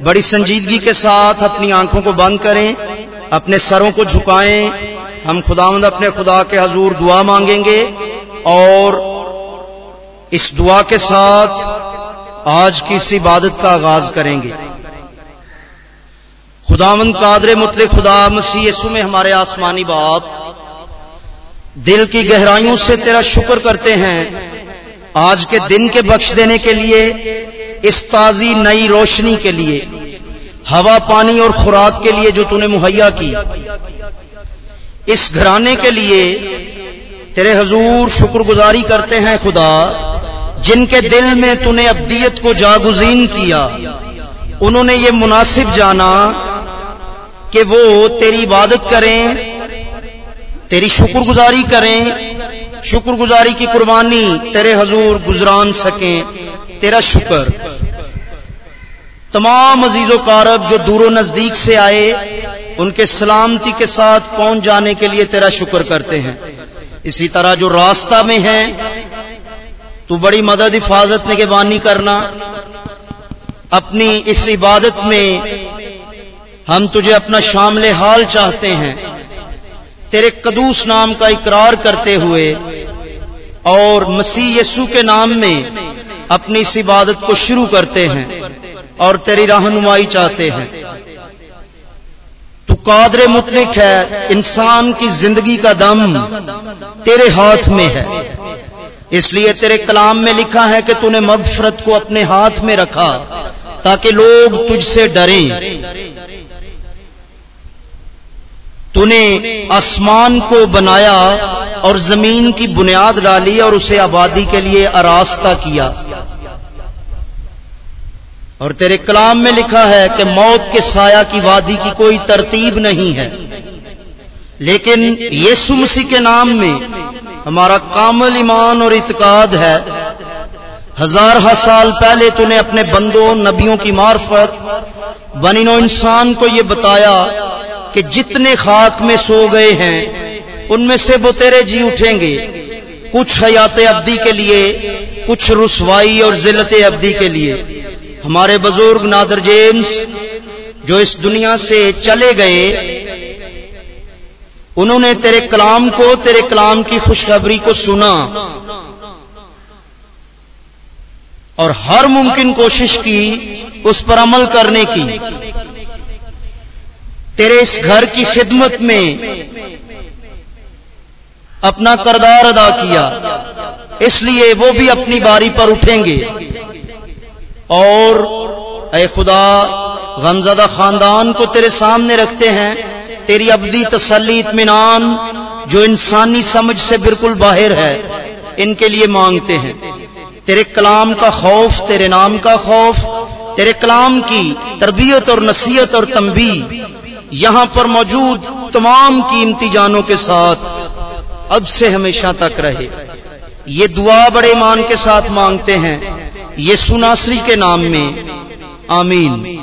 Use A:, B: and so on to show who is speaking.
A: बड़ी संजीदगी के साथ अपनी आँखों को बंद करें, अपने सरों को झुकाएँ। हम खुदावंद अपने खुदा के हजूर दुआ मांगेंगे और इस दुआ के साथ आज की इस इबादत का आगाज़ करेंगे। खुदावंद कादर मुतले खुदा मसीह यसु में हमारे आसमानी बाप, दिल की गहराइयों से तेरा शुक्र करते हैं। आज के दिन के बख्श देने के लिए इस ताजी नई रोशनी के लिए, हवा पानी और खुराक के लिए जो तूने मुहैया की, इस घराने के लिए तेरे हजूर शुक्रगुजारी करते हैं खुदा, जिनके दिल में तूने अब्दियत को जागुजीन किया। उन्होंने ये मुनासिब जाना कि वो तेरी इबादत करें, तेरी शुक्रगुजारी करें, शुक्रगुजारी की कुर्बानी तेरे हजूर गुजरान सकें। तेरा शुक्र। तमाम अजीजो कारब जो दूरों नज़दीक से आए, उनके सलामती के साथ पहुँच जाने के लिए तेरा शुक्र करते हैं। इसी तरह जो रास्ता में है, तू बड़ी मदद, हिफाजत ने के बानी करना। अपनी इस इबादत में हम तुझे अपना शामिल हाल चाहते हैं। तेरे कदूस नाम का इकरार करते हुए और मसीह यसु के नाम में अपनी इस इबादत को शुरू करते हैं। और तेरी रहनुमाई चाहते हैं। तू कादरे मुतलिक है, इंसान की ज़िंदगी का दम तेरे हाथ में है। इसलिए तेरे कलाम में लिखा है कि तूने मगफरत को अपने हाथ में रखा, ताकि लोग तुझसे डरें। तूने आसमान को बनाया और ज़मीन की बुनियाद डाली और उसे आबादी के लिए आरास्ता किया। और तेरे कलाम में लिखा है कि मौत के साया की वादी की कोई तरतीब नहीं है। लेकिन यीशु मसीह के नाम में हमारा कामल ईमान और इतकाद है। हज़ार साल पहले तूने अपने बंदों, नबियों की मार्फत बनिनो इंसान को यह बताया कि जितने खाक में सो गए हैं, उनमें से वो तेरे जी उठेंगे। कुछ हयात अवधि के लिए, कुछ रुसवाई और जिलत अवधि के लिए। हमारे बुज़ुर्ग नादर जेम्स, जो इस दुनिया से चले गए, उन्होंने तेरे कलाम को, तेरे कलाम की खुशखबरी को सुना और हर मुमकिन कोशिश की उस पर अमल करने की। तेरे इस घर की खिदमत में अपना करदार अदा किया, इसलिए वो भी अपनी बारी पर उठेंगे। और ए खुदा, गमजदा खानदान को तेरे सामने रखते हैं। तेरी अबदी तसली इतमान जो इंसानी समझ से बिल्कुल बाहर है, इनके लिए मांगते हैं। तेरे कलाम का खौफ, तेरे नाम का खौफ, तेरे कलाम की तरबियत और नसीहत और तंबी यहाँ पर मौजूद तमाम कीमती जानों के साथ अब से हमेशा तक रहे। ये दुआ बड़े मान के साथ मांगते हैं। ये सुनासरी के नाम में आमीन।